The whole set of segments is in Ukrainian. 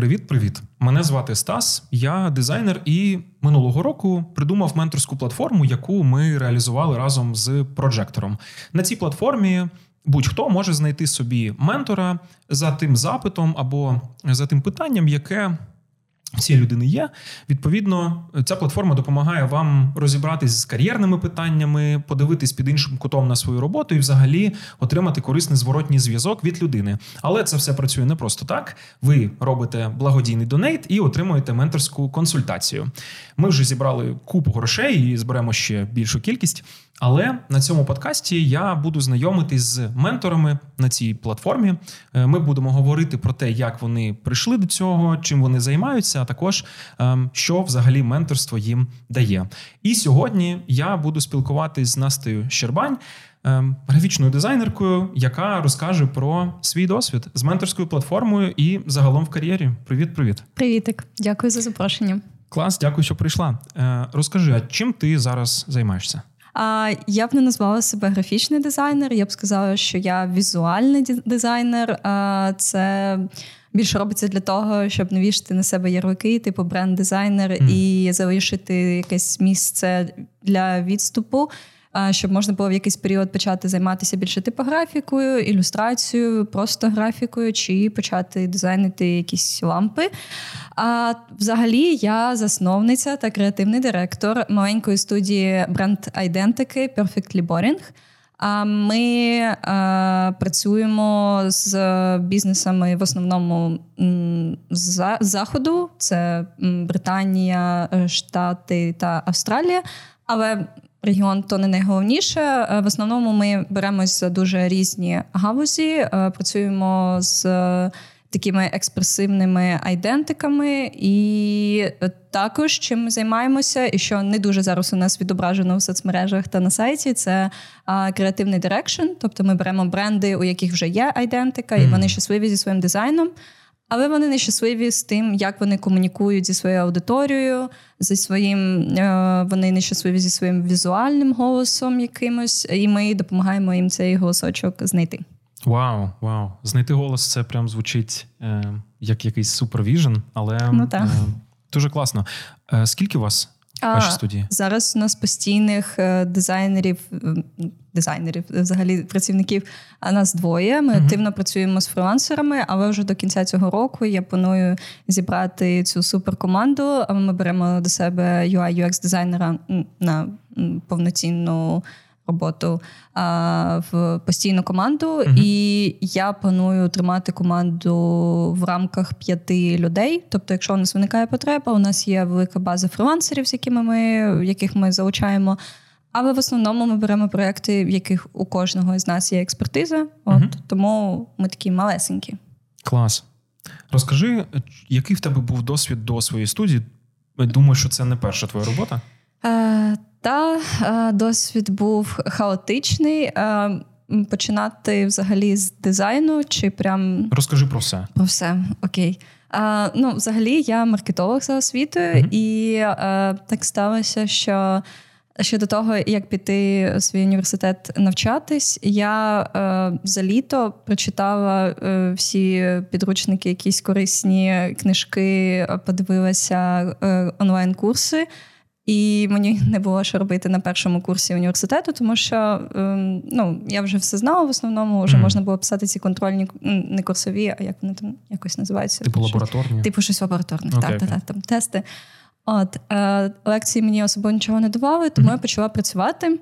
Привіт-привіт! Мене звати Стас, я дизайнер, і минулого року придумав менторську платформу, яку ми реалізували разом з прожектором. На цій платформі будь-хто може знайти собі ментора за тим запитом або за тим питанням, яке цієї людини є. Відповідно, ця платформа допомагає вам розібратись з кар'єрними питаннями, подивитись під іншим кутом на свою роботу і, взагалі, отримати корисний зворотній зв'язок від людини. Але це все працює не просто так. Ви робите благодійний донейт і отримуєте менторську консультацію. Ми вже зібрали купу грошей і зберемо ще більшу кількість. Але на цьому подкасті я буду знайомитись з менторами на цій платформі. Е, ми будемо говорити про те, як вони прийшли до цього, чим вони займаються, а також ем, що взагалі менторство їм дає. І сьогодні я буду спілкуватись з Настею Щербань. Ем, графічною дизайнеркою, яка розкаже про свій досвід з менторською платформою і загалом в кар'єрі. Привіт, привіт, привітик. Дякую за запрошення. Клас, дякую, що прийшла. Е, розкажи, а чим ти зараз займаєшся? А я б не назвала себе графічний дизайнер. Я б сказала, що я візуальний дизайнер. А Це більше робиться для того, щоб не вішати на себе ярлики, типу бренд-дизайнер, mm. і залишити якесь місце для відступу щоб можна було в якийсь період почати займатися більше типографікою, ілюстрацією, просто графікою, чи почати дизайнити якісь лампи. А взагалі я засновниця та креативний директор маленької студії бренд айдентики Perfectly Boring. А ми а, працюємо з бізнесами в основному з заходу: це Британія, Штати та Австралія. Але регіон то не найголовніше. Е, в основному ми беремось за дуже різні галузі, е, працюємо з такими експресивними айдентиками, і також чим ми займаємося, і що не дуже зараз у нас відображено в соцмережах та на сайті, це креативний дирекшн. Тобто ми беремо бренди, у яких вже є айдентика, і вони щасливі зі своїм дизайном. Але вони нещасливі з тим, як вони комунікують зі своєю аудиторією, зі своїм е, вони нещасливі зі своїм візуальним голосом якимось, і ми допомагаємо їм цей голосочок знайти. Вау, вау! Знайти голос це прям звучить е, як якийсь супервіжен, але ну, так. Е, дуже класно. Е, скільки у вас вашій студії? Зараз у нас постійних е, дизайнерів, дизайнерів, взагалі працівників, а нас двоє. Ми uh активно працюємо з фрилансерами, але вже до кінця цього року я планую зібрати цю суперкоманду. Ми беремо до себе ui UX дизайнера на повноцінну роботу а, в постійну команду, uh і я планую тримати команду в рамках п'яти людей. Тобто, якщо у нас виникає потреба, у нас є велика база фрилансерів, з якими ми яких ми залучаємо. Але в основному ми беремо проекти, в яких у кожного з нас є експертиза. От uh тому ми такі малесенькі. Клас. Розкажи, який в тебе був досвід до своєї студії? Думаю, що це не перша твоя робота. Е, та е, досвід був хаотичний. Е, починати взагалі з дизайну чи прям розкажи про все. Про все, окей. А, Ну, взагалі, я маркетолог за освітою, mm-hmm. і а, так сталося, що ще до того, як піти в свій університет навчатись, я а, за літо прочитала а, всі підручники, якісь корисні книжки, подивилася онлайн-курси. І мені не було що робити на першому курсі університету, тому що ем, ну, я вже все знала. В основному вже mm. можна було писати ці контрольні не курсові, а як вони там якось називаються? Типу лабораторні? Типу щось лабораторних, okay, так, okay. так, там тести. От е, лекції мені особливо нічого не давали, тому mm-hmm. я почала працювати.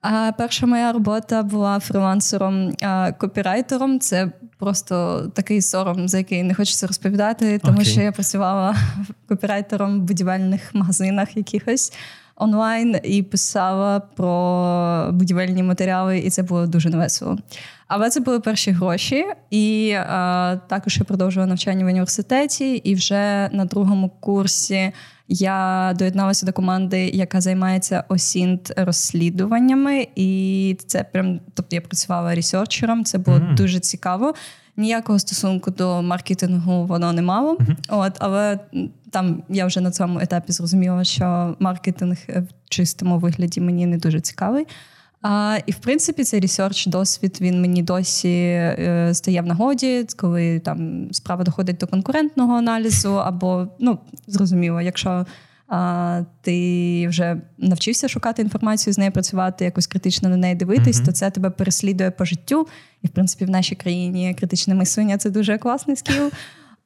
А перша моя робота була фрилансером копірайтером. Це просто такий сором, за який не хочеться розповідати, тому okay. що я працювала копірайтером в будівельних магазинах якихось онлайн і писала про будівельні матеріали, і це було дуже невесело. Але це були перші гроші, і також я продовжувала навчання в університеті, і вже на другому курсі. Я доєдналася до команди, яка займається OSINT розслідуваннями, і це прям тобто я працювала ресерчером. Це було mm-hmm. дуже цікаво. Ніякого стосунку до маркетингу воно не мало. Mm-hmm. От, але там я вже на цьому етапі зрозуміла, що маркетинг в чистому вигляді мені не дуже цікавий. А, І в принципі, цей ресерч досвід він мені досі е, стає в нагоді, коли там справа доходить до конкурентного аналізу, або ну зрозуміло, якщо а, ти вже навчився шукати інформацію, з нею працювати, якось критично на неї дивитись, mm-hmm. то це тебе переслідує по життю. І в принципі, в нашій країні критичне мислення це дуже класний скіл.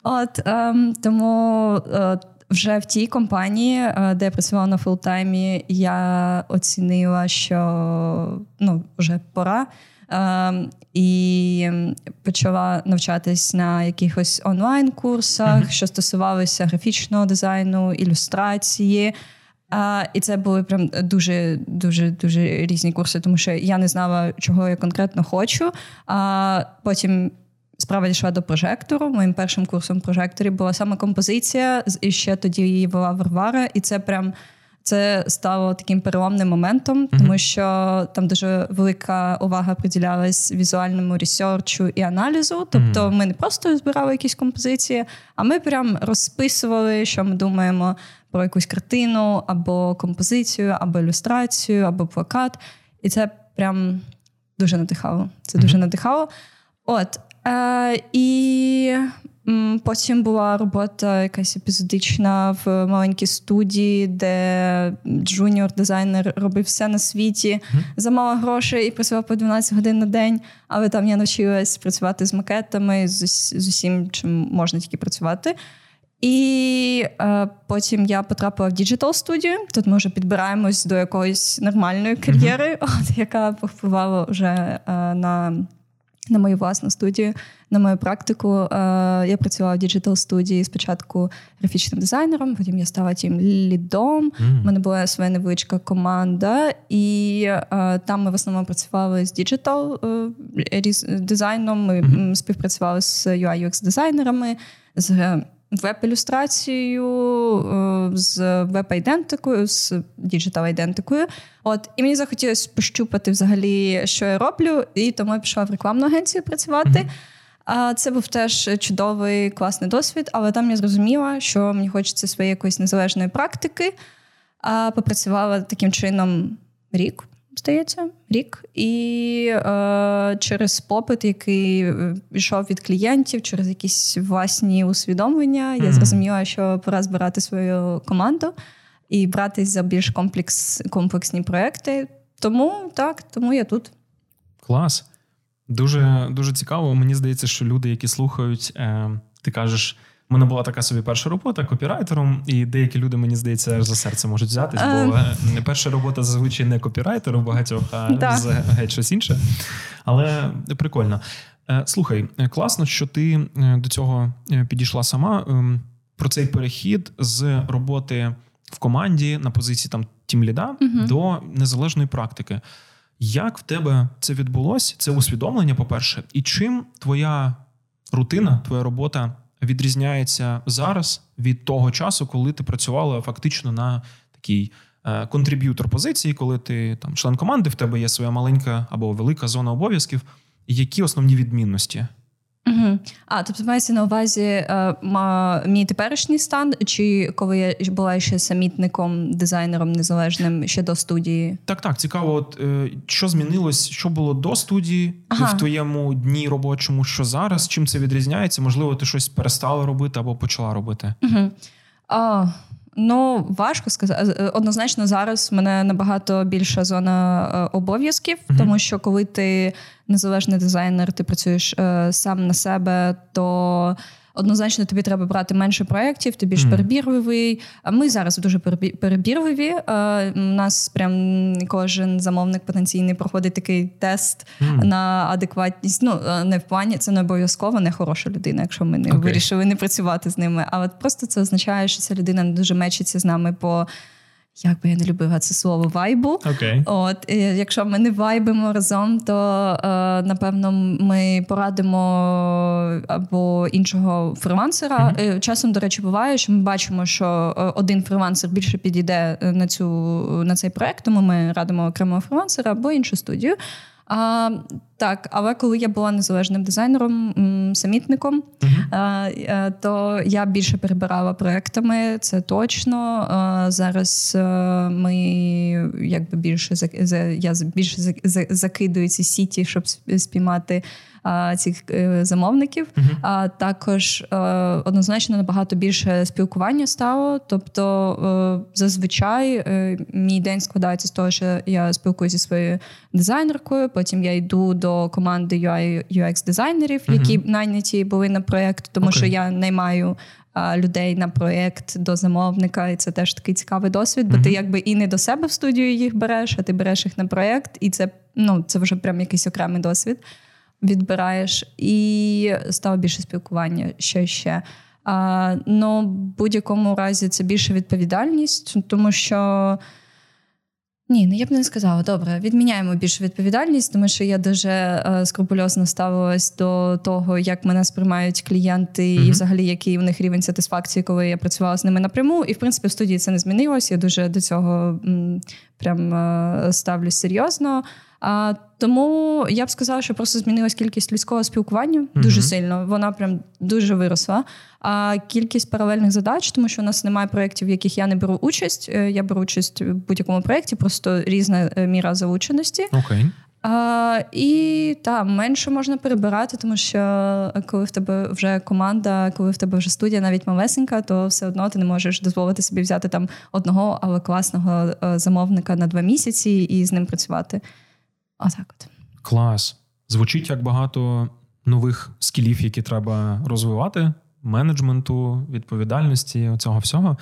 От ем, тому е, вже в тій компанії, е, де я працювала на фултаймі, я оцінила, що ну, вже пора. Ем, і почала навчатись на якихось онлайн-курсах, mm-hmm. що стосувалися графічного дизайну, ілюстрації. А, І це були прям дуже дуже дуже різні курси, тому що я не знала, чого я конкретно хочу. А потім справа дійшла до прожектору. Моїм першим курсом прожекторі була саме композиція, і ще тоді її вела Варвара, і це прям. Це стало таким переломним моментом, mm-hmm. тому що там дуже велика увага приділялась візуальному ресерчу і аналізу. Тобто, mm-hmm. ми не просто збирали якісь композиції, а ми прям розписували, що ми думаємо про якусь картину, або композицію, або ілюстрацію, або плакат. І це прям дуже надихало. Це mm-hmm. дуже надихало. От Е, І потім була робота якась епізодична в маленькій студії, де джуніор-дизайнер робив все на світі mm-hmm. за мало грошей і працював по 12 годин на день. Але там я навчилась працювати з макетами, з, з усім, чим можна тільки працювати. І е, потім я потрапила в digital студію. Тут ми вже підбираємось до якоїсь нормальної кар'єри, mm-hmm. от, яка повпливала вже е, на на мою власну студію, на мою практику. Е, я працювала в digital студії спочатку графічним дизайнером, потім я стала тімлідом. У mm. мене була своя невеличка команда, і е, там ми в основному працювали з digital е, дизайном. Ми mm. співпрацювали з UI UX дизайнерами. з веб-ілюстрацією, е, з веб-айдентикою, з digital-айдентикою. От, І мені захотілося пощупати взагалі, що я роблю, і тому я пішла в рекламну агенцію працювати. А Це був теж чудовий класний досвід, але там я зрозуміла, що мені хочеться своєї якоїсь незалежної практики. А Попрацювала таким чином рік здається, рік. І е, через попит, який е, йшов від клієнтів, через якісь власні усвідомлення, mm-hmm. я зрозуміла, що пора збирати свою команду і братись за більш комплекс, комплексні проекти. Тому так, тому я тут. Клас. Дуже дуже цікаво. Мені здається, що люди, які слухають, е, ти кажеш. У мене була така собі перша робота копірайтером, і деякі люди, мені здається, за серце можуть взятись, бо е, перша робота зазвичай не копірайтером багатьох, а геть щось інше. Але прикольно. Е, слухай, е, класно, що ти до цього підійшла сама. Ем, про цей перехід з роботи в команді на позиції там тімліда угу. до незалежної практики. Як в тебе це відбулося? Це усвідомлення, по-перше, і чим твоя рутина, твоя робота відрізняється зараз від того часу, коли ти працювала фактично на такій е, contributor позиції, коли ти там член команди, в тебе є своя маленька або велика зона обов'язків. Які основні відмінності? Угу. А, тобто мається на увазі е, мій теперішній стан, чи коли я була ще самітником, дизайнером незалежним ще до студії? Так, так, цікаво, от е, що змінилось, що було до студії ага. в твоєму дні робочому, що зараз? Чим це відрізняється? Можливо, ти щось перестала робити або почала робити? Угу. А, Ну, важко сказати. Е, однозначно, зараз в мене набагато більша зона е, обов'язків, mm-hmm. тому що коли ти незалежний дизайнер, ти працюєш е, сам на себе, то однозначно тобі треба брати менше проєктів, ти більш mm. перебірливий. А ми зараз дуже перебірливі. У нас прям кожен замовник потенційний проходить такий тест mm. на адекватність. Ну не в плані, це не обов'язково не хороша людина, якщо ми не okay. вирішили не працювати з ними. Але просто це означає, що ця людина не дуже мечиться з нами по як би я не любила це слово вайбу. Okay. От і якщо ми не вайбимо разом, то е, напевно ми порадимо або іншого фрилансера. Mm-hmm. Часом, до речі, буває, що ми бачимо, що е, один фрилансер більше підійде на цю на цей проект, тому ми радимо окремого фрилансера або іншу студію. А так, але коли я була незалежним дизайнером, самітником, uh-huh. то я більше перебирала проектами, це точно. Зараз ми якби більше я більше закидую ці сіті, щоб спіймати цих е, замовників. Uh-huh. А також е, однозначно набагато більше спілкування стало. Тобто, е, зазвичай мій день складається з того, що я спілкуюся зі своєю дизайнеркою. Потім я йду до команди UI UX дизайнерів, uh-huh. які найняті були на проєкт, тому okay. що я наймаю. Людей на проєкт до замовника, і це теж такий цікавий досвід, бо mm-hmm. ти якби і не до себе в студію їх береш, а ти береш їх на проєкт, і це ну це вже прям якийсь окремий досвід відбираєш, і стало більше спілкування ще ще. А, Ну, в будь-якому разі це більше відповідальність, тому що. Ні, ну я б не сказала. Добре, відміняємо більшу відповідальність, тому що я дуже е, скрупульозно ставилась до того, як мене сприймають клієнти, mm-hmm. і взагалі який у них рівень сатисфакції, коли я працювала з ними напряму. І в принципі в студії це не змінилось. Я дуже до цього м, прям е, ставлюсь серйозно. А, Тому я б сказала, що просто змінилась кількість людського спілкування mm-hmm. дуже сильно. Вона прям дуже виросла. А кількість паралельних задач, тому що у нас немає проєктів, в яких я не беру участь. Е, я беру участь в будь-якому проєкті, просто різна е, міра залученості. Okay. А, І там менше можна перебирати, тому що коли в тебе вже команда, коли в тебе вже студія, навіть малесенька, то все одно ти не можеш дозволити собі взяти там одного, але класного е, замовника на два місяці і з ним працювати. Отак от. Клас. Звучить як багато нових скілів, які треба розвивати, менеджменту, відповідальності, цього всього.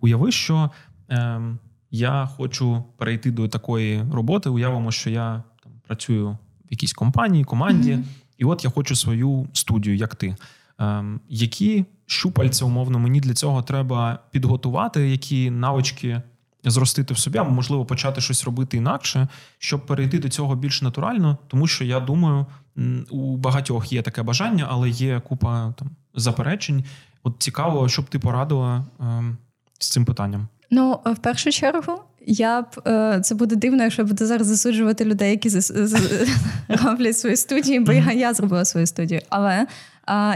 Уяви, що е, я хочу перейти до такої роботи. Уявимо, що я там працюю в якійсь компанії, команді, mm-hmm. і от я хочу свою студію, як ти. Е, які щупальця, умовно, мені для цього треба підготувати, які навички зростити в собі, або можливо почати щось робити інакше, щоб перейти до цього більш натурально, тому що я думаю, у багатьох є таке бажання, але є купа там заперечень. От цікаво, щоб ти порадила е, з цим питанням. Ну, в першу чергу, я б е, це буде дивно, якщо я буду зараз засуджувати людей, які роблять свої студії, бо я зробила свою студію. Але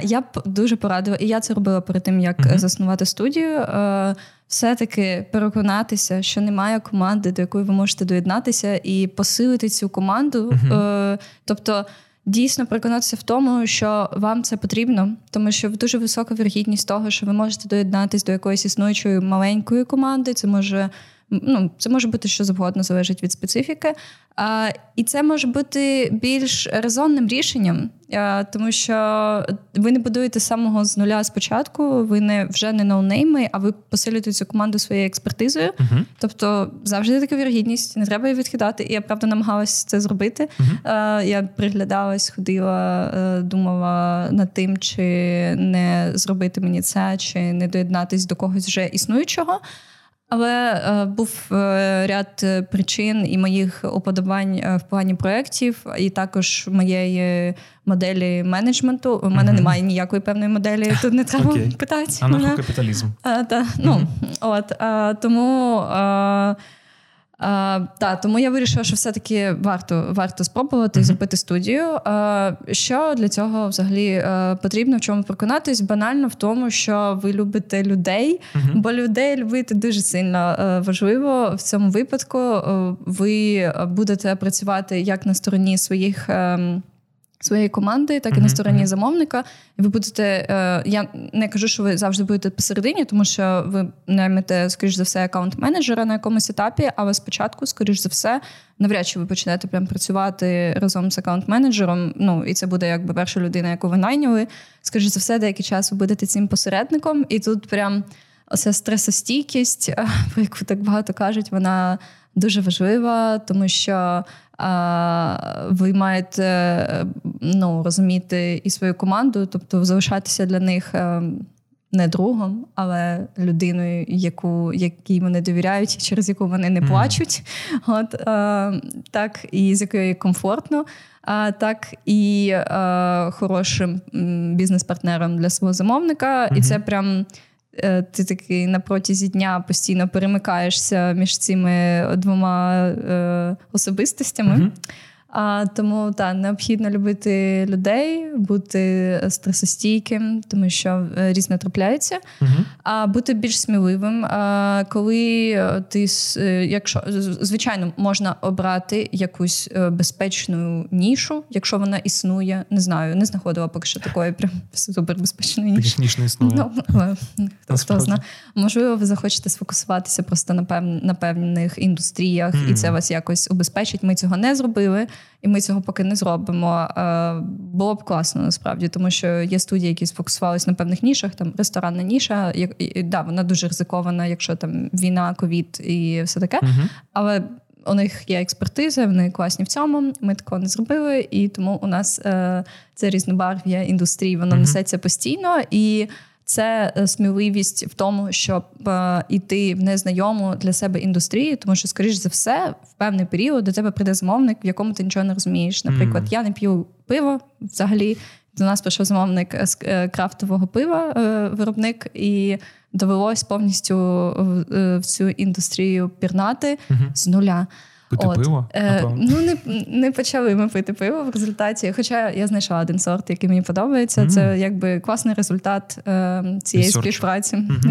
я б дуже порадила, і я це робила перед тим, як uh-huh. заснувати студію. Е, все-таки переконатися, що немає команди, до якої ви можете доєднатися, і посилити цю команду. Uh-huh. Тобто. Дійсно переконатися в тому, що вам це потрібно, тому що дуже висока вірогідність того, що ви можете доєднатися до якоїсь існуючої маленької команди. Це може ну, це може бути що завгодно, залежить від специфіки. А, І це може бути більш резонним рішенням, а, тому що ви не будуєте самого з нуля спочатку, ви не вже не ноунейми, а ви посилюєте цю команду своєю експертизою. Uh-huh. Тобто завжди така вірогідність, не треба її відкидати. І я правда намагалася це зробити. Uh-huh. А, Я приглядалась, ходила, е, думала над тим, чи не зробити мені це, чи не доєднатись до когось вже існуючого. Але е, був е, ряд е, причин і моїх уподобань е, в плані проєктів, і також моєї моделі менеджменту. У мене mm-hmm. немає ніякої певної моделі. Тут не треба okay. питати. Анархокапіталізм. А, та, ну, mm-hmm. от, е, Тому. А, а, та, Тому я вирішила, що все-таки варто варто спробувати mm-hmm. зробити студію. А, Що для цього взагалі а, е, потрібно в чому переконатись? Банально в тому, що ви любите людей, uh-huh. бо людей любити дуже сильно а, е, важливо в цьому випадку. Е, ви будете працювати як на стороні своїх. А, ем, своєї команди, так і uh-huh, на стороні замовника. Ви будете. Е, я не кажу, що ви завжди будете посередині, тому що ви наймете, скоріш за все, аккаунт-менеджера на якомусь етапі, але спочатку, скоріш за все, навряд чи ви почнете прям працювати разом з аккаунт-менеджером. Ну і це буде якби перша людина, яку ви найняли. Скоріш за все, деякий час ви будете цим посередником, і тут прям. Оця стресостійкість, про яку так багато кажуть, вона дуже важлива, тому що ви маєте ну, розуміти і свою команду, тобто залишатися для них е, не другом, але людиною, яку якій вони довіряють, через яку вони не плачуть. Mm. От е, так, і з якою комфортно. А так і е, хорошим бізнес-партнером для свого замовника, mm-hmm. і це прям Е, ти такий на протязі дня постійно перемикаєшся між цими двома е, особистостями. Uh-huh. А, Тому так, необхідно любити людей, бути стресостійким, тому що е, різне трапляється, угу. а бути більш сміливим. А, Коли ти е, якщо звичайно можна обрати якусь е, безпечну нішу, якщо вона існує, не знаю, не знаходила поки що такої прям супербезпечної ніші. Ніж не існує. Ну, але, хто, хто знає. Можливо, ви захочете сфокусуватися просто на пев... на певних індустріях, mm. і це вас якось убезпечить. Ми цього не зробили і ми цього поки не зробимо. Е, було б класно насправді, тому що є студії, які сфокусувалися на певних нішах. Там ресторанна ніша, як і, да, вона дуже ризикована, якщо там війна, ковід і все таке. uh Але у них є експертиза, вони класні в цьому. Ми такого не зробили, і тому у нас е, це різнобарв'я індустрії, воно uh несеться постійно і це е, сміливість в тому, щоб іти в незнайому для себе індустрію, тому що, скоріш за все, в певний період до тебе прийде замовник, в якому ти нічого не розумієш. Наприклад, я не п'ю пиво взагалі. До нас прийшов замовник з е, крафтового пива, е, виробник, і довелось повністю в цю індустрію пірнати mm-hmm. з нуля. Пити От. пиво? Е, Ну, не не почали ми пити пиво в результаті. Хоча я знайшла один сорт, який мені подобається. Mm. Це якби класний результат е, цієї Research. співпраці. Mm-hmm.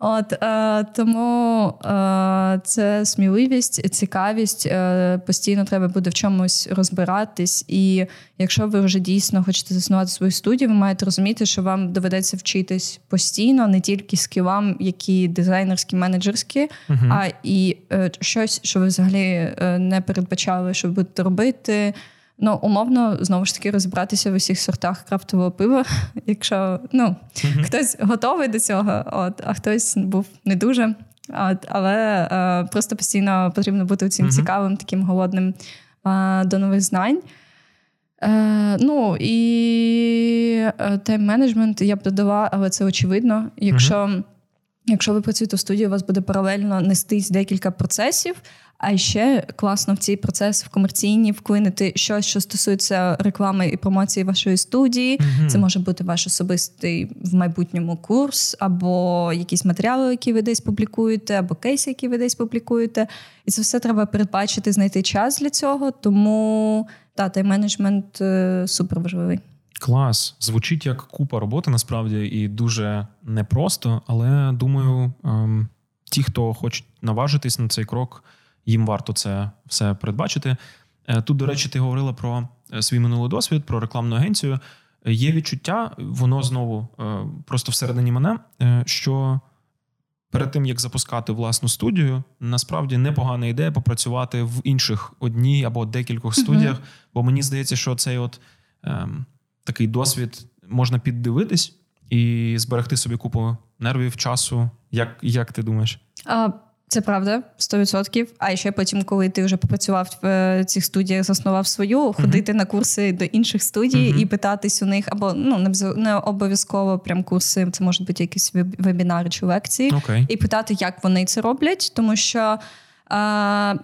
От е, тому е, це сміливість, цікавість. Е, постійно треба буде в чомусь розбиратись. І якщо ви вже дійсно хочете заснувати свою студію, ви маєте розуміти, що вам доведеться вчитись постійно, не тільки скілам, які дизайнерські, менеджерські, uh а і е, щось, що ви взагалі е, не передбачали, що ви будете робити. Ну, умовно, знову ж таки, розібратися в усіх сортах крафтового пива, якщо ну, mm-hmm. хтось готовий до цього, от, а хтось був не дуже. От, Але е, просто постійно потрібно бути цим mm-hmm. цікавим, таким голодним е, до нових знань. Е, Ну і е, тайм-менеджмент я б додала, але це очевидно. Якщо mm-hmm. Якщо ви працюєте в студії, у вас буде паралельно нестись декілька процесів. А ще класно в цей процес в комерційні вклинити щось, що стосується реклами і промоції вашої студії. mm Це може бути ваш особистий в майбутньому курс, або якісь матеріали, які ви десь публікуєте, або кейси, які ви десь публікуєте. І це все треба передбачити, знайти час для цього. Тому та тайм-менеджмент е, супер важливий. Клас, звучить як купа роботи насправді і дуже непросто, але думаю, ем, ті, хто хочуть наважитись на цей крок їм варто це все передбачити. Е, тут, до речі, ти говорила про е, свій минулий досвід, про рекламну агенцію. Є відчуття, воно знову е, просто всередині мене, що перед тим як запускати власну студію, насправді непогана ідея попрацювати в інших одній або декількох студіях. Бо мені здається, що цей от ем, такий досвід можна піддивитись і зберегти собі купу нервів, часу. Як, Як ти думаєш? А, це правда, 100%. А ще потім, коли ти вже попрацював в е, цих студіях, заснував свою, uh-huh. ходити на курси до інших студій uh-huh. і питатись у них, або ну не обов'язково прям курси, це можуть бути якісь вебінари чи лекції, okay. і питати, як вони це роблять, тому що. А,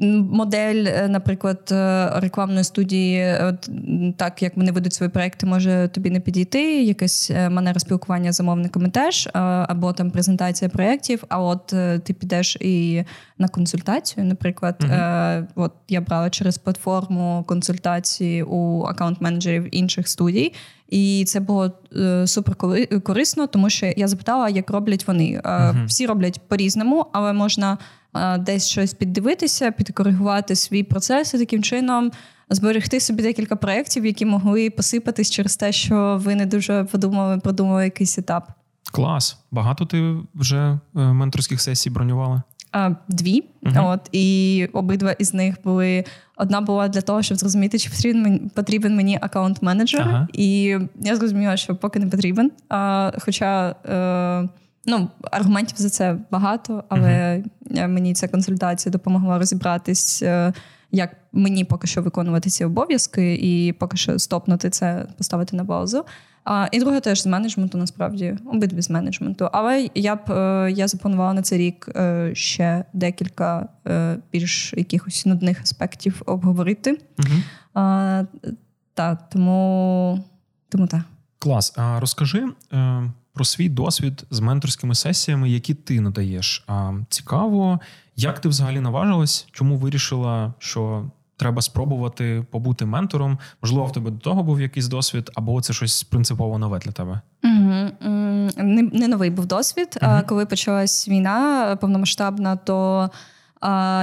модель, е, наприклад, е, рекламної студії, от, так як вони ведуть свої проекти, може тобі не підійти. Якась е, манера спілкування з замовниками теж, або там презентація проєктів. А от ти підеш і на консультацію. Наприклад, uh-huh. от я брала через платформу консультації у аккаунт-менеджерів інших студій. І це було е, супер корисно, тому що я запитала, як роблять вони. Е, uh-huh. Всі роблять по-різному, але можна десь щось піддивитися, підкоригувати свій процес і таким чином зберегти собі декілька проєктів, які могли посипатись через те, що ви не дуже подумали, продумали якийсь етап. Клас. Багато ти вже е, менторських сесій бронювала? Дві, uh-huh. от і обидва із них були. Одна була для того, щоб зрозуміти, чи потрібен потрібен мені аккаунт-менеджер, uh-huh. і я зрозуміла, що поки не потрібен. А, Хоча е, Ну, аргументів за це багато, але uh-huh. мені ця консультація допомогла розібратись, е, як мені поки що виконувати ці обов'язки, і поки що стопнути це, поставити на паузу. А, І друге теж з менеджменту, насправді, обидві з менеджменту. Але я б е, я запланувала на цей рік ще декілька більш якихось нудних аспектів обговорити. Uh-huh. А, та, тому, тому так. Клас. А розкажи про свій досвід з менторськими сесіями, які ти надаєш. А Цікаво, як ти взагалі наважилась? Чому вирішила, що треба спробувати побути ментором. Можливо, в тебе до того був якийсь досвід, або це щось принципово нове для тебе? Угу. Не, не новий був досвід. Угу. Коли почалась війна повномасштабна, то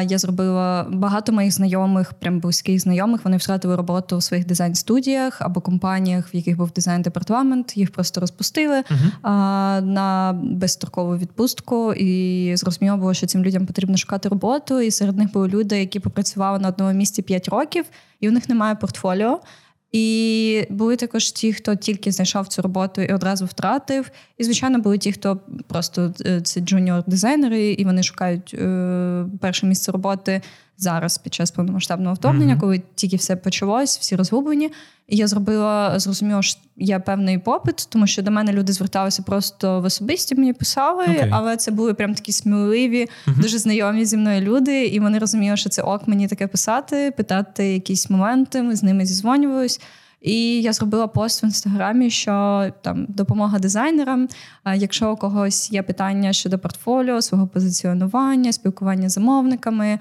я зробила багато моїх знайомих, прям близьких знайомих. Вони втратили роботу у своїх дизайн-студіях або компаніях, в яких був дизайн-департамент. Їх просто розпустили uh-huh. на безстрокову відпустку. І зрозуміло було, що цим людям потрібно шукати роботу. І серед них були люди, які попрацювали на одному місці 5 років, і у них немає портфоліо. І були також ті, хто тільки знайшов цю роботу і одразу втратив. І, звичайно, були ті, хто просто е, це джуніор-дизайнери, і вони шукають е, перше місце роботи зараз під час повномасштабного вторгнення, mm-hmm. коли тільки все почалось, всі розгублені. І я зробила, зрозуміла, що є певний попит, тому що до мене люди зверталися просто в особисті, мені писали, okay. але це були прям такі сміливі, mm-hmm. дуже знайомі зі мною люди, і вони розуміли, що це ок мені таке писати, питати якісь моменти. Ми з ними зізвонювались. І я зробила пост в інстаграмі, що там допомога дизайнерам. Якщо у когось є питання щодо портфоліо, свого позиціонування, спілкування з замовниками,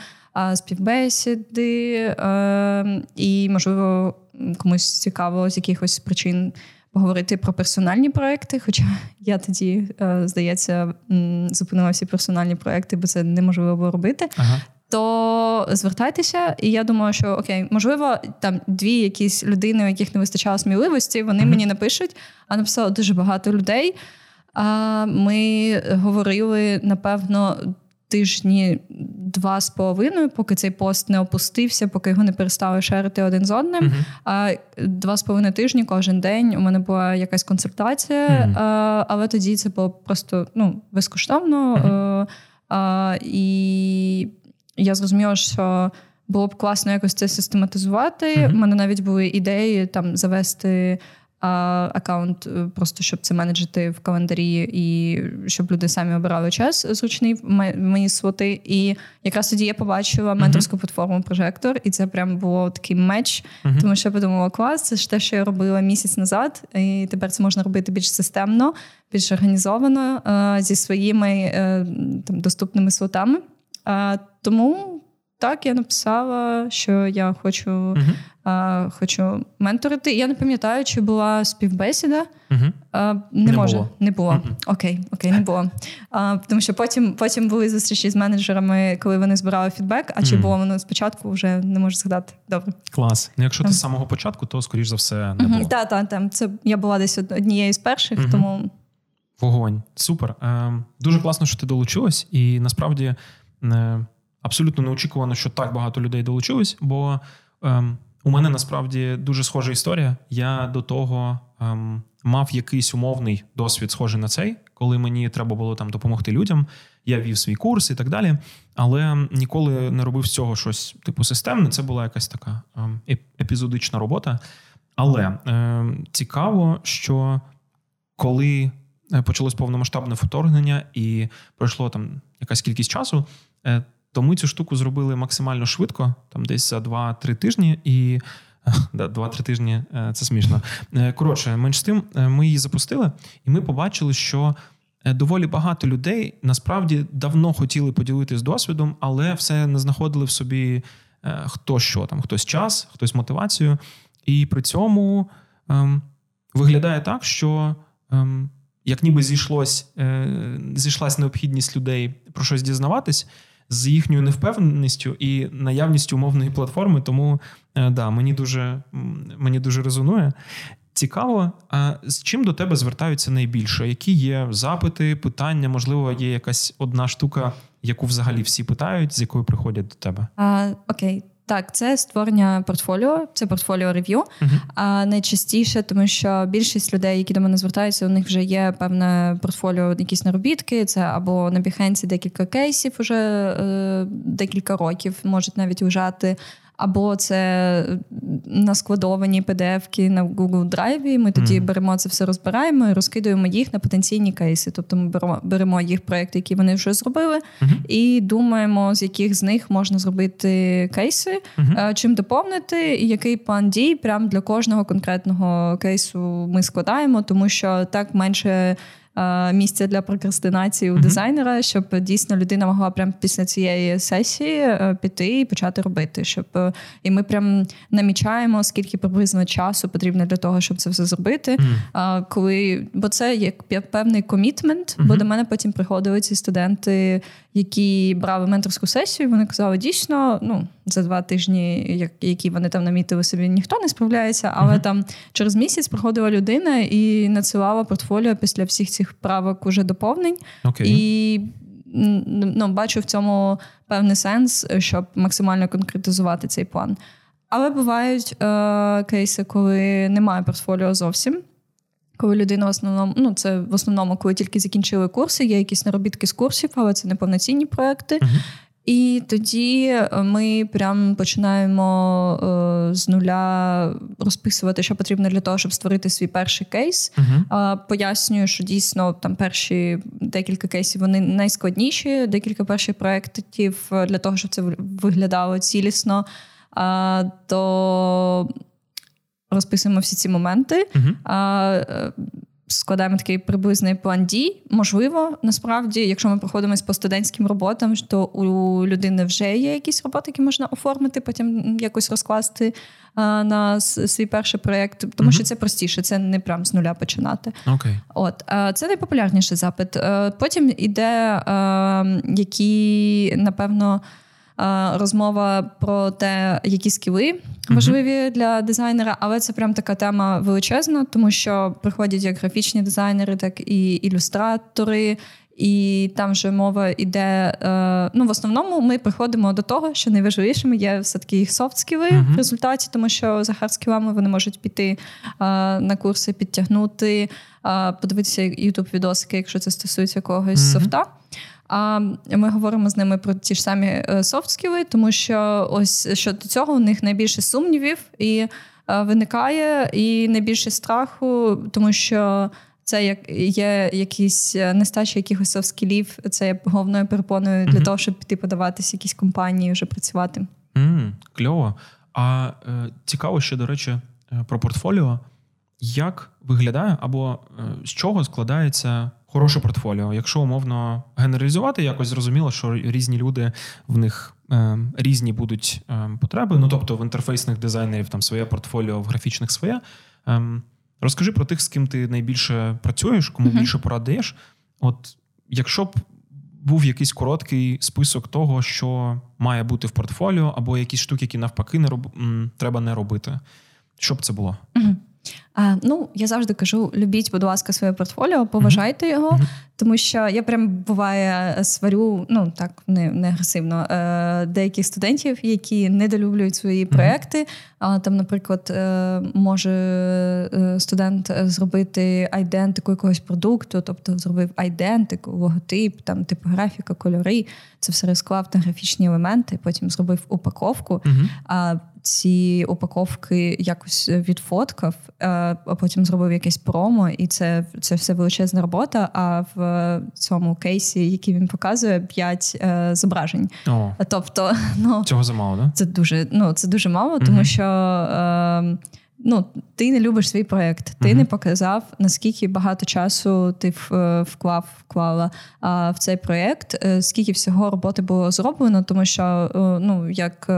співбесіди, е, і, можливо, комусь цікаво з якихось причин поговорити про персональні проекти. Хоча я тоді, е, здається, зупинила всі персональні проекти, бо це неможливо було робити. Ага. То звертайтеся, і я думаю, що окей, можливо, там дві якісь людини, у яких не вистачало сміливості, вони mm-hmm. мені напишуть, а написало дуже багато людей. А Ми говорили напевно тижні два з половиною, поки цей пост не опустився, поки його не перестали шерити один з одним. Uh-huh. А два з половиною тижні кожен день у мене була якась консультація, uh-huh. але тоді це було просто ну, безкоштовно. Uh-huh. А, І я зрозуміла, що. Було б класно якось це систематизувати. У mm-hmm. мене навіть були ідеї там завести аккаунт, е, просто щоб це менеджити в календарі, і щоб люди самі обирали час зручний мої слоти. І якраз тоді я побачила менторську uh-huh. платформу Прожектор, і це прям було такий меч, uh-huh. тому що я подумала, клас, це ж те, що я робила місяць назад, і тепер це можна робити більш системно, більш організовано зі своїми е, там доступними слотами. Тому. Так, я написала, що я хочу uh-huh а, хочу менторити. Я не пам'ятаю, чи була співбесіда. Угу. А, Не, не може, було. не було. uh Окей, окей, не було. А, Тому що потім потім були зустрічі з менеджерами, коли вони збирали фідбек. А чи було воно спочатку, вже не можу згадати. Добре. Клас. Ну, Якщо ти з самого початку, то скоріш за все не було. Так, так, так. Це я була десь однією з перших, тому. Вогонь. Супер. Е, Дуже класно, що ти долучилась, і насправді е, абсолютно неочікувано, що так багато людей долучилось, бо. Е, у мене насправді дуже схожа історія. Я до того ем, мав якийсь умовний досвід, схожий на цей, коли мені треба було там допомогти людям. Я вів свій курс і так далі, але ніколи не робив з цього щось типу системне. Це була якась така ем, епізодична робота. Але ем, цікаво, що коли е, почалось повномасштабне вторгнення і пройшло там якась кількість часу. Е, то ми цю штуку зробили максимально швидко, там десь за 2-3 тижні, і 2-3 тижні е, це смішно. Е, коротше, менш тим, е, ми її запустили, і ми побачили, що доволі багато людей насправді давно хотіли поділитися досвідом, але все не знаходили в собі хто що там, хтось час, хтось мотивацію. І при цьому ем, виглядає так, що. Ем, як ніби зійшлось, зійшлась необхідність людей про щось дізнаватись, з їхньою невпевненістю і наявністю умовної платформи. Тому е, да, мені дуже мені дуже резонує. Цікаво, а з чим до тебе звертаються найбільше? Які є запити, питання? Можливо, є якась одна штука, яку взагалі всі питають, з якою приходять до тебе? А, Окей, так, це створення портфоліо, це портфоліо рев'ю. Uh-huh. А найчастіше, тому що більшість людей, які до мене звертаються, у них вже є певне портфоліо, якісь наробітки. Це або на біхенці декілька кейсів, уже е, декілька років можуть навіть лежати або це наскладовані PDF-ки на Google Drive, Ми тоді mm. беремо це все, розбираємо і розкидуємо їх на потенційні кейси. Тобто ми беремо беремо їх проекти, які вони вже зробили, mm-hmm. і думаємо, з яких з них можна зробити кейси, mm-hmm. чим доповнити, і який план дій прямо для кожного конкретного кейсу ми складаємо, тому що так менше місця для прокрастинації у mm-hmm. дизайнера, щоб дійсно людина могла прямо після цієї сесії піти і почати робити. Щоб і ми прям намічаємо, скільки приблизно часу потрібно для того, щоб це все зробити. Mm-hmm. Коли бо це як певний комітмент, бо до мене потім приходили ці студенти, які брали менторську сесію. Вони казали, дійсно, ну за два тижні, які вони там намітили собі, ніхто не справляється, але uh-huh. там через місяць приходила людина і надсилала портфоліо після всіх цих правок уже доповнень. Okay. І ну, бачу в цьому певний сенс, щоб максимально конкретизувати цей план. Але бувають е- кейси, коли немає портфоліо зовсім. Коли людина в основному, ну це в основному, коли тільки закінчили курси, є якісь наробітки з курсів, але це не повноцінні проекти. Uh-huh. І тоді е, ми прям починаємо е, з нуля розписувати, що потрібно для того, щоб створити свій перший кейс. Uh-huh. Е, пояснюю, що дійсно там перші декілька кейсів вони найскладніші, декілька перших проєктів для того, щоб це виглядало цілісно. Е, то розписуємо всі ці моменти. Uh-huh складаємо такий приблизний план дій. Можливо, насправді, якщо ми проходимось по студентським роботам, то у людини вже є якісь роботи, які можна оформити, потім якось розкласти а, на свій перший проєкт, тому uh що це простіше, це не прям з нуля починати. Okay. От а, це найпопулярніший запит. А, потім іде, які напевно розмова про те, які скіли важливі для дизайнера, але це прям така тема величезна, тому що приходять як графічні дизайнери, так і ілюстратори. І там вже мова йде. Е, ну, в основному ми приходимо до того, що найважливішими є все-таки їх софт-скіли uh-huh. в результаті, тому що за хард-скілами вони можуть піти е, на курси, підтягнути, е, подивитися youtube відосики якщо це стосується когось uh-huh. софта. А ми говоримо з ними про ті ж самі софт-скіли, тому що ось щодо цього у них найбільше сумнівів і е, виникає, і найбільше страху, тому що. Це як є якісь е, нестача якихось софт-скілів, це є головною перепоною для mm-hmm. того, щоб піти подаватися якісь компанії, вже працювати. Mm, кльово. А е, цікаво, ще до речі, про портфоліо. Як виглядає або е, з чого складається хороше портфоліо. Якщо умовно генералізувати, якось зрозуміло, що різні люди в них е, різні будуть е, потреби. Ну тобто в інтерфейсних дизайнерів там своє портфоліо, в графічних своє. Е, розкажи про тих, з ким ти найбільше працюєш, кому більше порад даєш. От якщо б був якийсь короткий список того, що має бути в портфоліо, або якісь штуки, які навпаки не роб... треба не робити, що б це було? Uh-huh. А, Ну, я завжди кажу: любіть, будь ласка, своє портфоліо, поважайте mm-hmm. його, тому що я прям буває сварю, ну так не не агресивно, е, деяких студентів, які недолюблюють свої mm-hmm. проекти. А там, наприклад, е, може е, студент зробити айдентику якогось продукту, тобто зробив айдентику, логотип, там типографіка, кольори. Це все розклав на графічні елементи, потім зробив упаковку. Mm-hmm. Ці упаковки якось відфоткав, е, а потім зробив якесь промо, і це це все величезна робота. А в цьому кейсі, який він показує, п'ять е, зображень. О. Тобто, ну цього замало, да? Це дуже ну це дуже мало, тому угу. що. Е, ну, ти не любиш свій проєкт, ти uh-huh. не показав, наскільки багато часу ти е, вклав, вклала а, в цей проєкт, е, скільки всього роботи було зроблено, тому що е, ну, як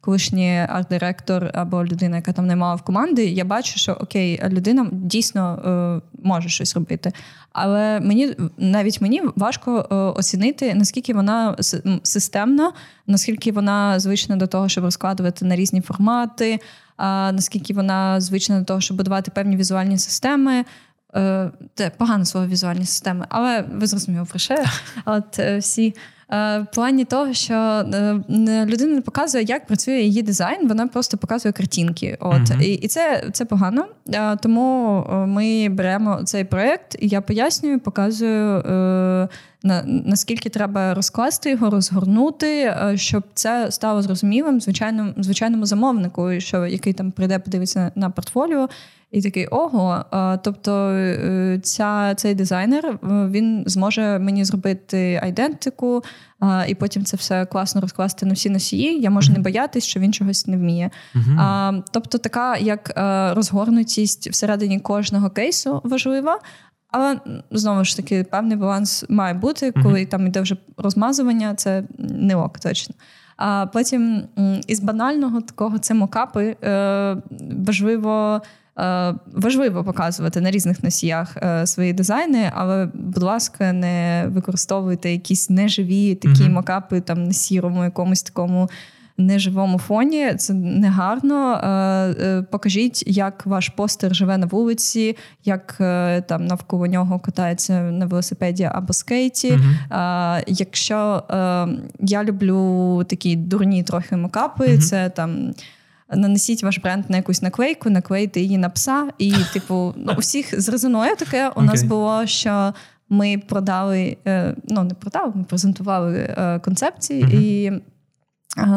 колишній арт-директор або людина, яка там не мала в команди, я бачу, що окей, людина дійсно може щось робити. Але мені навіть мені важко оцінити, наскільки вона системна, наскільки вона звична до того, щоб розкладувати на різні формати наскільки вона звична до того, щоб будувати певні візуальні системи. Е, це погане слово візуальні системи, але ви зрозуміли про що. От е, всі Е, в плані того, що е, людина не показує, як працює її дизайн, вона просто показує картинки. От uh-huh. і і це це погано. Е, тому ми беремо цей проект, і я пояснюю, показую. На наскільки треба розкласти його, розгорнути, щоб це стало зрозумілим звичайному звичайному замовнику, що який там прийде, подивитися на портфоліо, і такий ого. Тобто е, ця, цей дизайнер е, він зможе мені зробити айдентику, і потім це все класно розкласти на всі носії. Я можу mm-hmm. не боятись, що він чогось не вміє. Mm-hmm. Тобто, така як е, розгорнутість всередині кожного кейсу важлива. Але знову ж таки, певний баланс має бути, коли mm-hmm. там іде вже розмазування, це не ок точно. А потім із банального такого це мокапи важливо. Е, важливо показувати на різних носіях е, свої дизайни, але, будь ласка, не використовуйте якісь неживі такі mm-hmm. мокапи там на сірому, якомусь такому неживому фоні. Це негарно. Е, покажіть, як ваш постер живе на вулиці, як там навколо нього катається на велосипеді або скейті. Mm-hmm. Якщо я люблю такі дурні трохи мокапи, mm-hmm. це там. Нанесіть ваш бренд на якусь наклейку, наклейте її на пса, і, типу, ну, у всіх з резоною таке у okay. нас було, що ми продали, ну не продали, ми презентували концепції, mm-hmm. і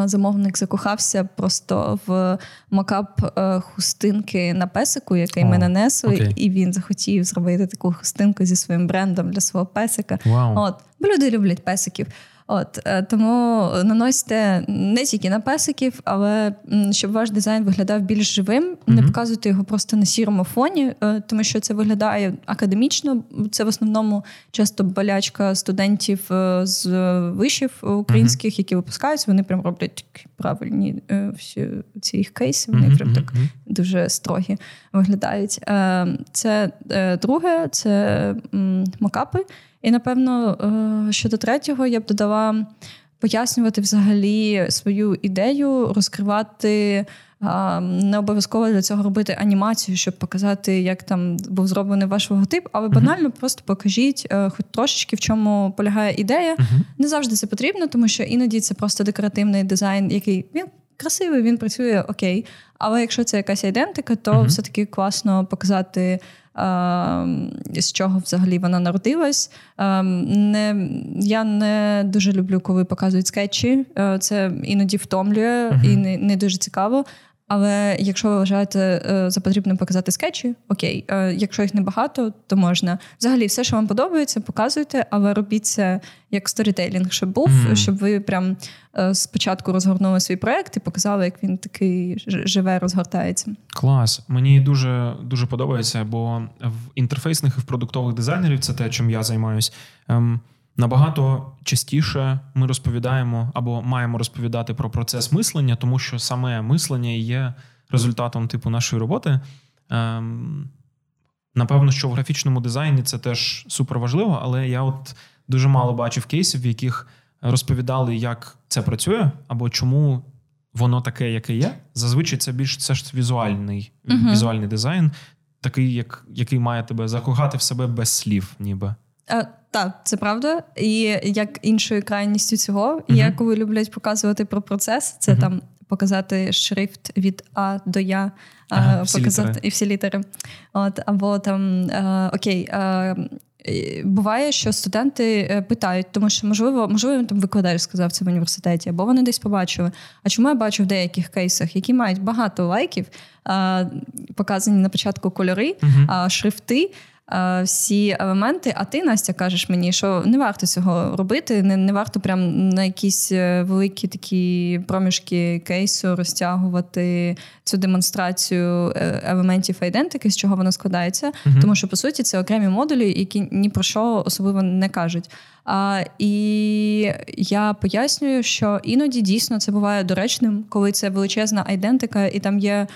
Замовник закохався просто в макап е, хустинки на песику, який oh, ми нанесли, okay. і він захотів зробити таку хустинку зі своїм брендом для свого песика. Wow. От, бо люди люблять песиків. От е, Тому наносьте не тільки на песиків, але щоб ваш дизайн виглядав більш живим, mm-hmm. не показуйте його просто на сірому фоні, е, тому що це виглядає академічно. Це в основному часто болячка студентів е, з вишів українських, mm-hmm. які випускаються. Вони прям роблять правильні всі ці їх кейси. Вони mm-hmm. прям так дуже строгі виглядають. Це друге, це мокапи. І напевно, е, щодо третього, я б додала пояснювати взагалі свою ідею, розкривати. Не обов'язково для цього робити анімацію, щоб показати, як там був зроблений ваш логотип, але банально uh-huh. просто покажіть, е, хоч трошечки в чому полягає ідея. Uh-huh. Не завжди це потрібно, тому що іноді це просто декоративний дизайн, який він красивий, він працює окей. Але якщо це якась ідентика, то uh-huh. все-таки класно показати з чого взагалі вона народилась. Ем, не, Я не дуже люблю, коли показують скетчі. Е, це іноді втомлює uh-huh. і не, не дуже цікаво. Але якщо ви вважаєте е, за потрібно показати скетчі, окей. Е, якщо їх небагато, то можна. Взагалі, все, що вам подобається, показуйте, але робіть це як сторітейлінг, щоб був, mm-hmm. щоб ви прям е, спочатку розгорнули свій проект і показали, як він такий живе, розгортається. Клас. Мені дуже дуже подобається, бо в інтерфейсних і в продуктових дизайнерів це те, чим я займаюсь. Набагато частіше ми розповідаємо або маємо розповідати про процес мислення, тому що саме мислення є результатом типу нашої роботи. Ем, Напевно, що в графічному дизайні це теж супер важливо, але я от дуже мало бачив кейсів, в яких розповідали, як це працює, або чому воно таке, яке є. Зазвичай це більш це ж візуальний uh-huh. візуальний дизайн, такий, як, який має тебе закохати в себе без слів, ніби. Е, так, це правда. І як іншою крайністю цього, uh-huh. є коли люблять показувати про процес, це uh-huh. там показати шрифт від А до Я, ага, показати всі і всі літери. От, Або там е, окей. Е, Буває, що студенти е, питають, тому що можливо, можливо, там викладач сказав це в університеті, або вони десь побачили. А чому я бачу в деяких кейсах, які мають багато лайків, показані на початку кольори, uh-huh. шрифти, Е, всі елементи. А ти, Настя, кажеш мені, що не варто цього робити, не не варто прям на якісь е, великі такі проміжки кейсу розтягувати цю демонстрацію е, елементів айдентики, з чого вона складається. Угу. Тому що по суті це окремі модулі, які ні про що особливо не кажуть. А, І я пояснюю, що іноді дійсно це буває доречним, коли це величезна айдентика, і там є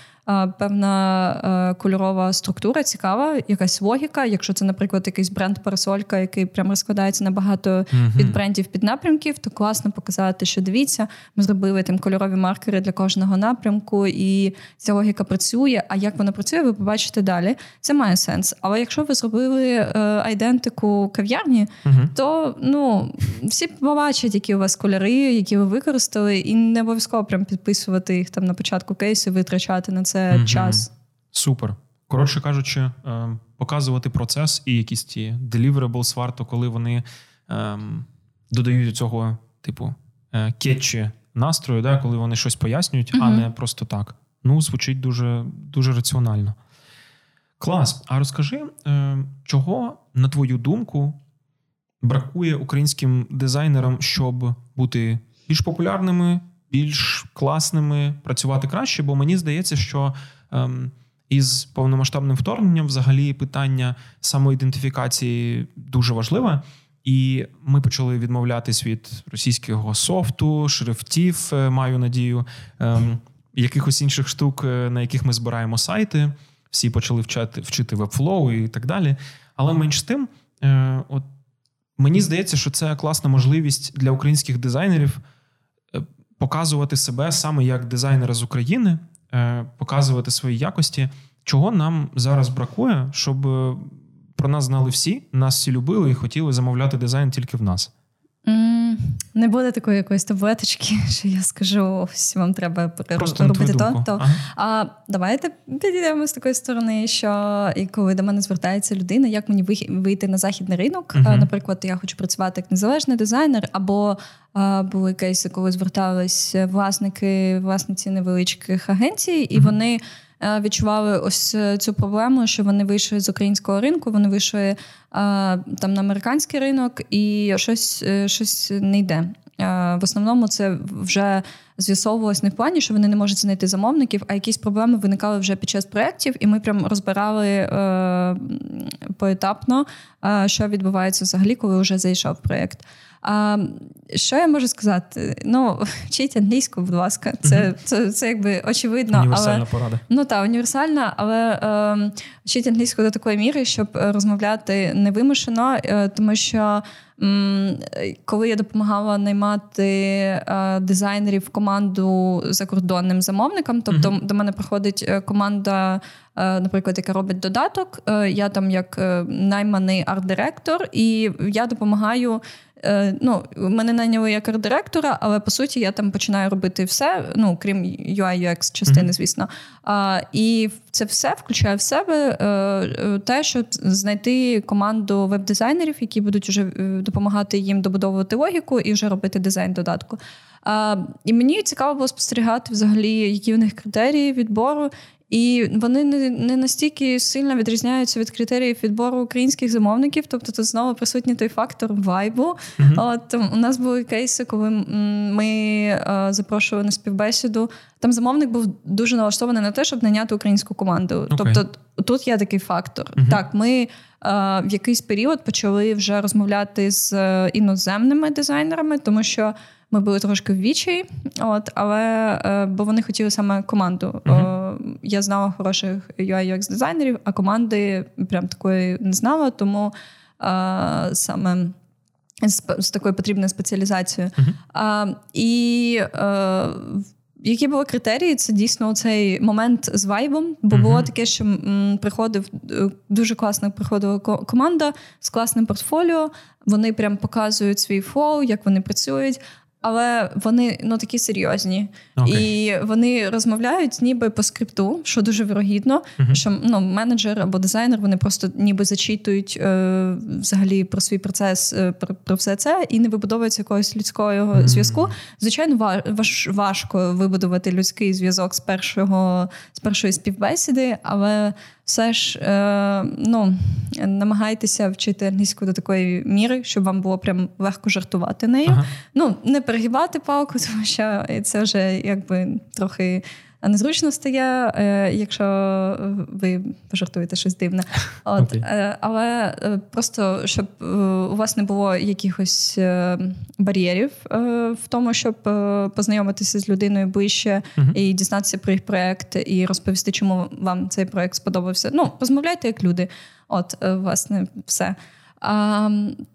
певна кольорова структура, цікава, якась логіка. Якщо це, наприклад, якийсь бренд парасолька, який прям розкладається на багато mm-hmm. підбрендів піднапрямків, то класно показати, що дивіться, ми зробили там кольорові маркери для кожного напрямку, і ця логіка працює. А як вона працює, ви побачите далі. Це має сенс. Але якщо ви зробили е, айдентику кав'ярні, mm-hmm. то ну всі побачать, які у вас кольори, які ви використали, і не обов'язково прям підписувати їх там на початку кейсу, витрачати на це угу. час. Супер. Коротше кажучи, е, показувати процес і якісь ті deliverables варто, коли вони ем, додають цього, типу, е, кетчі настрою, да, коли вони щось пояснюють, угу. а не просто так. Ну, звучить дуже, дуже раціонально. Клас. А розкажи, е, чого, на твою думку, бракує українським дизайнерам, щоб бути більш популярними, більш класними, працювати краще, бо мені здається, що ем, із повномасштабним вторгненням, взагалі, питання самоідентифікації дуже важливе. І ми почали відмовлятись від російського софту, шрифтів, е, маю надію, ем, якихось інших штук, е, на яких ми збираємо сайти. Всі почали вчати вчити Webflow і так далі. Але менш з тим, е, от мені здається, що це класна можливість для українських дизайнерів показувати себе саме як дизайнера з України, показувати свої якості, чого нам зараз бракує, щоб про нас знали всі, нас всі любили і хотіли замовляти дизайн тільки в нас. Mm, не буде такої якоїсь таблеточки, що я скажу, ось вам треба Просто робити то. то. Ага. А давайте підійдемо з такої сторони, що і коли до мене звертається людина, як мені вийти на західний ринок. Uh-huh. Наприклад, я хочу працювати як незалежний дизайнер, або а, були кейси, коли звертались власники, власниці невеличких агенцій, і uh-huh. вони. Е, відчували ось е, цю проблему, що вони вийшли з українського ринку, вони вийшли е, там на американський ринок, і щось щось не йде. В основному це вже з'ясовувалось не в плані, що вони не можуть знайти замовників, а якісь проблеми виникали вже під час проєктів, і ми прям розбирали поетапно, що відбувається взагалі, коли вже зайшов проєкт. А, Що я можу сказати? Ну, вчіть англійську, будь ласка, це mm це, це, якби очевидно. Універсальна але, порада. Ну так, універсальна, але е, вчіть англійську до такої міри, щоб розмовляти невимушено, е, тому що. Коли я допомагала наймати е, дизайнерів в команду закордонним замовникам, тобто uh-huh. до мене приходить е, команда, е, наприклад, яка робить додаток. Я там як найманий арт-директор, і я допомагаю Е, ну, Мене найняли як арт-директора, але по суті я там починаю робити все, ну крім UI UX частини, звісно. А, І це все включає в себе е, е, те, щоб знайти команду веб-дизайнерів, які будуть вже допомагати їм добудовувати логіку і вже робити дизайн додатку. А, І мені цікаво було спостерігати взагалі, які в них критерії відбору, і вони не не настільки сильно відрізняються від критеріїв відбору українських замовників. Тобто тут знову присутній той фактор вайбу. Uh-huh. От у нас були кейси, коли ми е, запрошували на співбесіду. Там замовник був дуже налаштований на те, щоб наняти українську команду. Okay. Тобто тут є такий фактор. Uh-huh. Так, ми е, в якийсь період почали вже розмовляти з е, іноземними дизайнерами, тому що. Ми були трошки в вічі, от, але е, бо вони хотіли саме команду. Uh-huh. Я знала хороших ui UX дизайнерів, а команди прям такої не знала, тому е, саме з, з такою потрібною спеціалізацією. Uh-huh. І е, які були критерії? Це дійсно цей момент з вайбом, бо uh-huh. було таке, що м, приходив дуже класно приходила команда з класним портфоліо. Вони прям показують свій flow, як вони працюють але вони ну такі серйозні. Okay. І вони розмовляють ніби по скрипту, що дуже вирогідно, uh-huh. що ну, менеджер або дизайнер вони просто ніби зачитують е, взагалі про свій процес, е, про, про все це, і не вибудовують якогось людського uh-huh. зв'язку. Звичайно, важ, важко вибудувати людський зв'язок з першого з першої співбесіди, але все ж е, ну, намагайтеся вчити англійську до такої міри, щоб вам було прям легко жартувати нею. Ага. Ну, не перегибати палку, тому що це вже якби трохи незручно стає, е, якщо ви пожартуєте щось дивне. От, okay. Але е, просто щоб е, у вас не було якихось бар'єрів в тому, щоб познайомитися з людиною ближче uh-huh. і дізнатися про їх проект, і розповісти, чому вам цей проект сподобався. Ну, розмовляйте як люди. От, власне, все. А,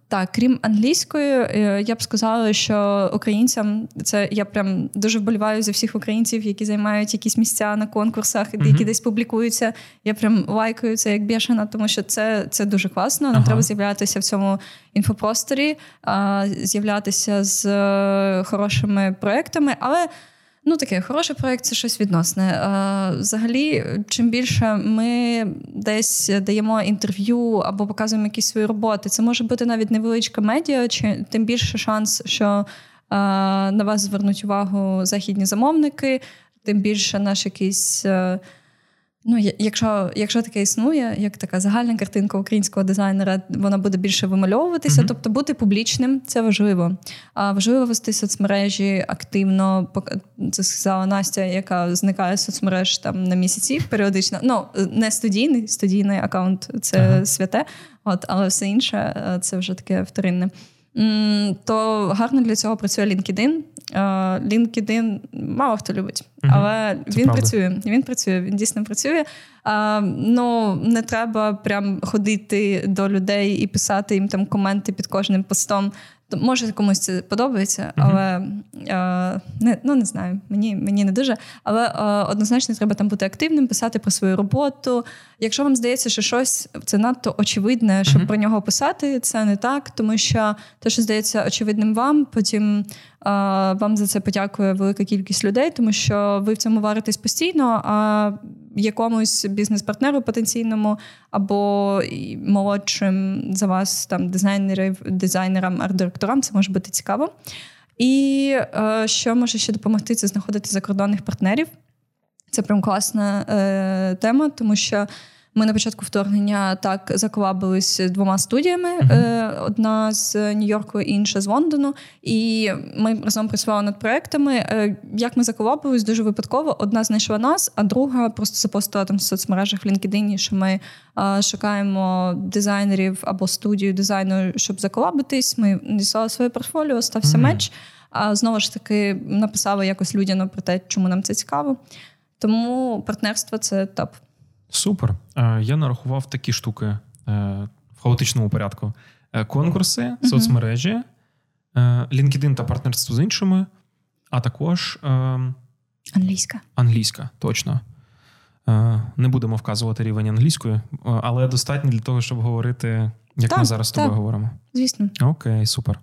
Так, крім англійської, е, я б сказала, що українцям це я прям дуже вболіваю за всіх українців, які займають якісь місця на конкурсах, які mm-hmm. десь публікуються. Я прям лайкаю це як бішена, тому що це це дуже класно. Нам ага. треба з'являтися в цьому інфопросторі, з'являтися з е, хорошими проектами, але. Ну, таке хороший проєкт це щось відносне. Взагалі, чим більше ми десь даємо інтерв'ю або показуємо якісь свої роботи, це може бути навіть невеличка медіа, чи тим більше шанс, що на вас звернуть увагу західні замовники, тим більше наш якийсь. Ну, якщо якщо таке існує, як така загальна картинка українського дизайнера, вона буде більше вимальовуватися, mm-hmm. тобто бути публічним це важливо. А важливо вести соцмережі активно. Це сказала Настя, яка зникає з соцмереж там на місяці періодично. Ну не студійний, студійний аккаунт це ага. святе, от але все інше е, це вже таке вторинне то гарно для цього працює LinkedIn. LinkedIn мало хто любить, але угу, він правда. працює. Він працює, він дійсно працює. А, Ну не треба прям ходити до людей і писати їм там коменти під кожним постом. Може комусь це подобається, але uh-huh. е, не ну не знаю, мені мені не дуже. Але е, однозначно треба там бути активним, писати про свою роботу. Якщо вам здається, що щось це надто очевидне, щоб uh-huh. про нього писати, це не так, тому що те, що здається очевидним вам, потім е, вам за це подякує велика кількість людей, тому що ви в цьому варитесь постійно. а якомусь бізнес-партнеру потенційному або молодшим за вас там дизайнерів, дизайнерам, арт-директорам, це може бути цікаво. І е, що може ще допомогти, це знаходити закордонних партнерів. Це прям класна е, тема, тому що ми на початку вторгнення так заколабились двома студіями: uh-huh. одна з Нью-Йорку, інша з Лондону. І ми разом працювали над проектами. Е, як ми заколабились, дуже випадково. Одна знайшла нас, а друга просто запостила там в соцмережах в LinkedIn, що ми шукаємо дизайнерів або студію дизайну, щоб заколабитись. Ми надіслали своє портфоліо, стався uh-huh. меч. А знову ж таки написали якось людяно про те, чому нам це цікаво. Тому партнерство це топ. Супер. Е, я нарахував такі штуки е, в хаотичному порядку: е, конкурси, соцмережі, LinkedIn та партнерство з іншими, а також англійська. Англійська, точно. Не будемо вказувати рівень англійської, але достатньо для того, щоб говорити, як так, ми зараз з тобою говоримо. Звісно. Окей, супер.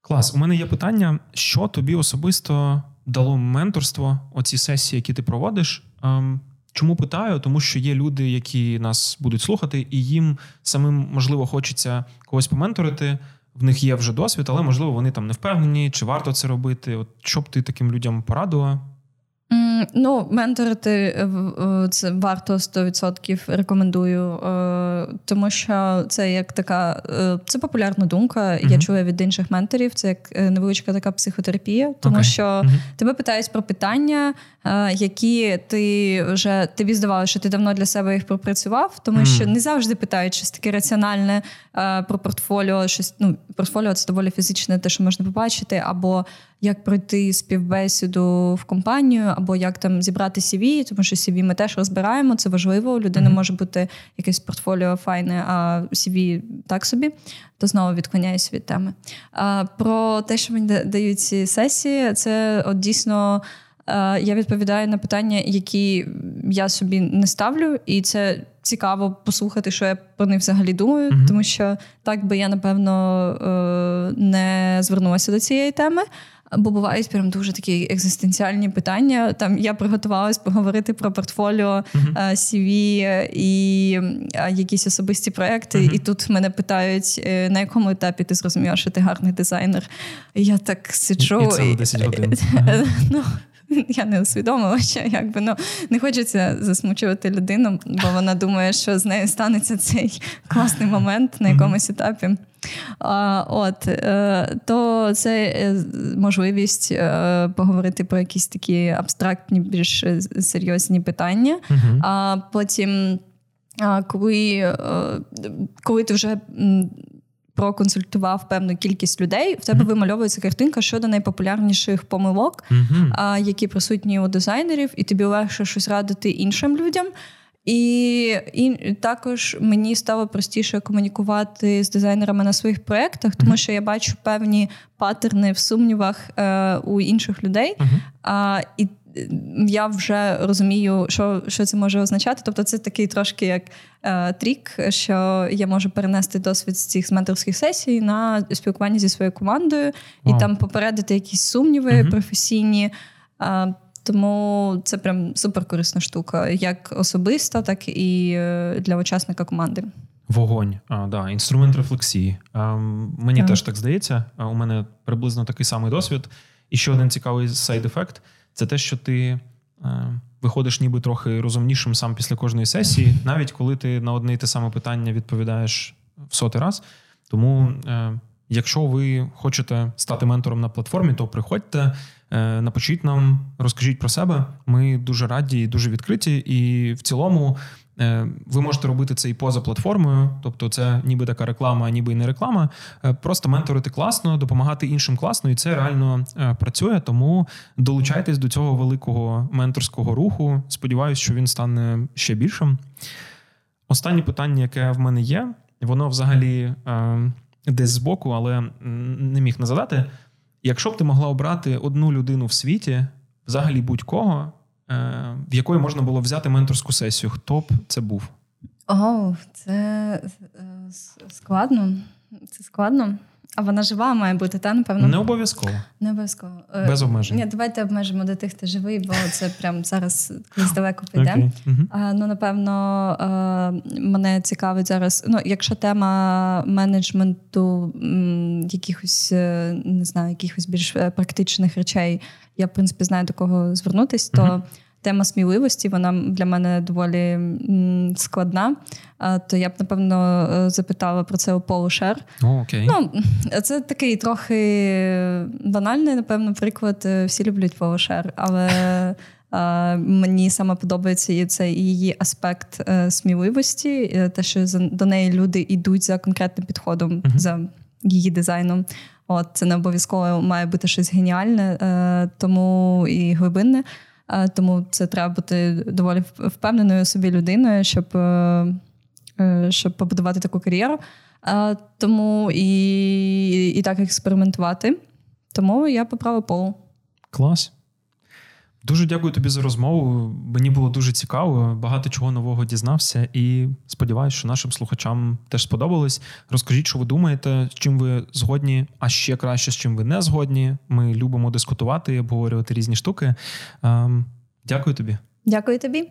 Клас. У мене є питання: що тобі особисто дало менторство, оці сесії, які ти проводиш? Ем, Чому питаю? Тому що є люди, які нас будуть слухати, і їм самим можливо хочеться когось поменторити. В них є вже досвід, але можливо вони там не впевнені, чи варто це робити. От що б ти таким людям порадила? Ну, менторити е, е, це варто 100% рекомендую, е, тому що це як така це популярна думка. Uh-huh. Я чую від інших менторів. Це як невеличка така психотерапія, тому okay. що uh-huh. тебе питають про питання, які ти вже тобі здавалося, що ти давно для себе їх пропрацював, тому uh-huh. що не завжди питають щось таке раціональне про портфоліо. Щось ну портфоліо це доволі фізичне, те, що можна побачити, або як пройти співбесіду в компанію, або як там зібрати CV, тому що CV ми теж розбираємо, це важливо. У людини mm-hmm. може бути якесь портфоліо файне, а CV так собі, то знову відклоняюсь від теми. А, Про те, що мені дають ці сесії, це от дійсно. Я відповідаю на питання, які я собі не ставлю, і це цікаво послухати, що я про них взагалі думаю, mm-hmm. тому що так би я напевно е, не звернулася до цієї теми. Бо бувають прям дуже такі екзистенціальні питання. Там я приготувалась поговорити про портфоліо uh-huh. CV і якісь особисті проекти. Uh-huh. І тут мене питають, е, на якому етапі ти зрозуміла, що ти гарний дизайнер. І Я так сиджу. І це 10 годин. Ну, я не усвідомила, що якби ну не хочеться засмучувати людину, бо вона думає, що з нею станеться цей класний момент на якомусь етапі. А, От е, то це е, можливість е, поговорити про якісь такі абстрактні, більш серйозні питання. А потім, коли, коли ти вже проконсультував певну кількість людей, в тебе mm-hmm. вимальовується картинка щодо найпопулярніших помилок, mm-hmm. а, які присутні у дизайнерів, і тобі легше щось радити іншим людям. І і також мені стало простіше комунікувати з дизайнерами на своїх проєктах, тому що я бачу певні паттерни в сумнівах е, у інших людей. Uh-huh. А, І я вже розумію, що що це може означати. Тобто, це такий трошки як е, трік, що я можу перенести досвід з цих менторських сесій на спілкування зі своєю командою wow. і там попередити якісь сумніви uh-huh. професійні. Е, тому це прям суперкорисна штука, як особиста, так і е, для учасника команди. Вогонь, а, да, інструмент рефлексії. А, Мені так. теж так здається. У мене приблизно такий самий досвід. І ще один цікавий сайд-ефект це те, що ти а, виходиш ніби трохи розумнішим сам після кожної сесії, навіть коли ти на одне і те саме питання відповідаєш в сотий раз. Тому, е, якщо ви хочете стати ментором на платформі, то приходьте, е, напишіть нам, розкажіть про себе. Ми дуже раді і дуже відкриті. І в цілому Е, ви можете робити це і поза платформою, тобто це ніби така реклама, ніби і не реклама. Е, просто менторити класно, допомагати іншим класно, і це реально працює. Тому долучайтесь до цього великого менторського руху. Сподіваюсь, що він стане ще більшим. Останнє питання, яке в мене є, воно взагалі десь збоку, але не міг не задати. Якщо б ти могла обрати одну людину в світі, взагалі будь-кого, Е, в якої можна було взяти менторську сесію. Хто б це був? О, це е, складно. Це складно. А вона жива має бути, та напевно? Не обов'язково. Не обов'язково. Е, Без обмежень. Ні, давайте обмежимо до тих, хто живий, бо це прям зараз колись далеко піде. Okay. Uh-huh. Ну, напевно, мене цікавить зараз. Ну, якщо тема менеджменту якихось, не знаю, якихось більш практичних речей, я в принципі знаю до кого звернутись, то. Uh-huh тема сміливості, вона для мене доволі складна. То я б напевно е, запитала про це у Полу Шер. okay. Ну, Це такий трохи банальний, напевно, приклад. Е, всі люблять Полу Шер, але. Мені саме подобається і цей її аспект е, сміливості, те, що до неї люди йдуть за конкретним підходом, uh-huh. за її дизайном. От це не обов'язково має бути щось геніальне, тому і глибинне. Тому це треба бути доволі впевненою собі людиною, щоб е, е, щоб побудувати таку кар'єру. Тому і і так експериментувати. Тому я поправила полу. Клас. Дуже дякую тобі за розмову. Мені було дуже цікаво, багато чого нового дізнався, і сподіваюся, що нашим слухачам теж сподобалось. Розкажіть, що ви думаєте, з чим ви згодні, а ще краще, з чим ви не згодні. Ми любимо дискутувати і обговорювати різні штуки. Ем, дякую тобі. Дякую тобі.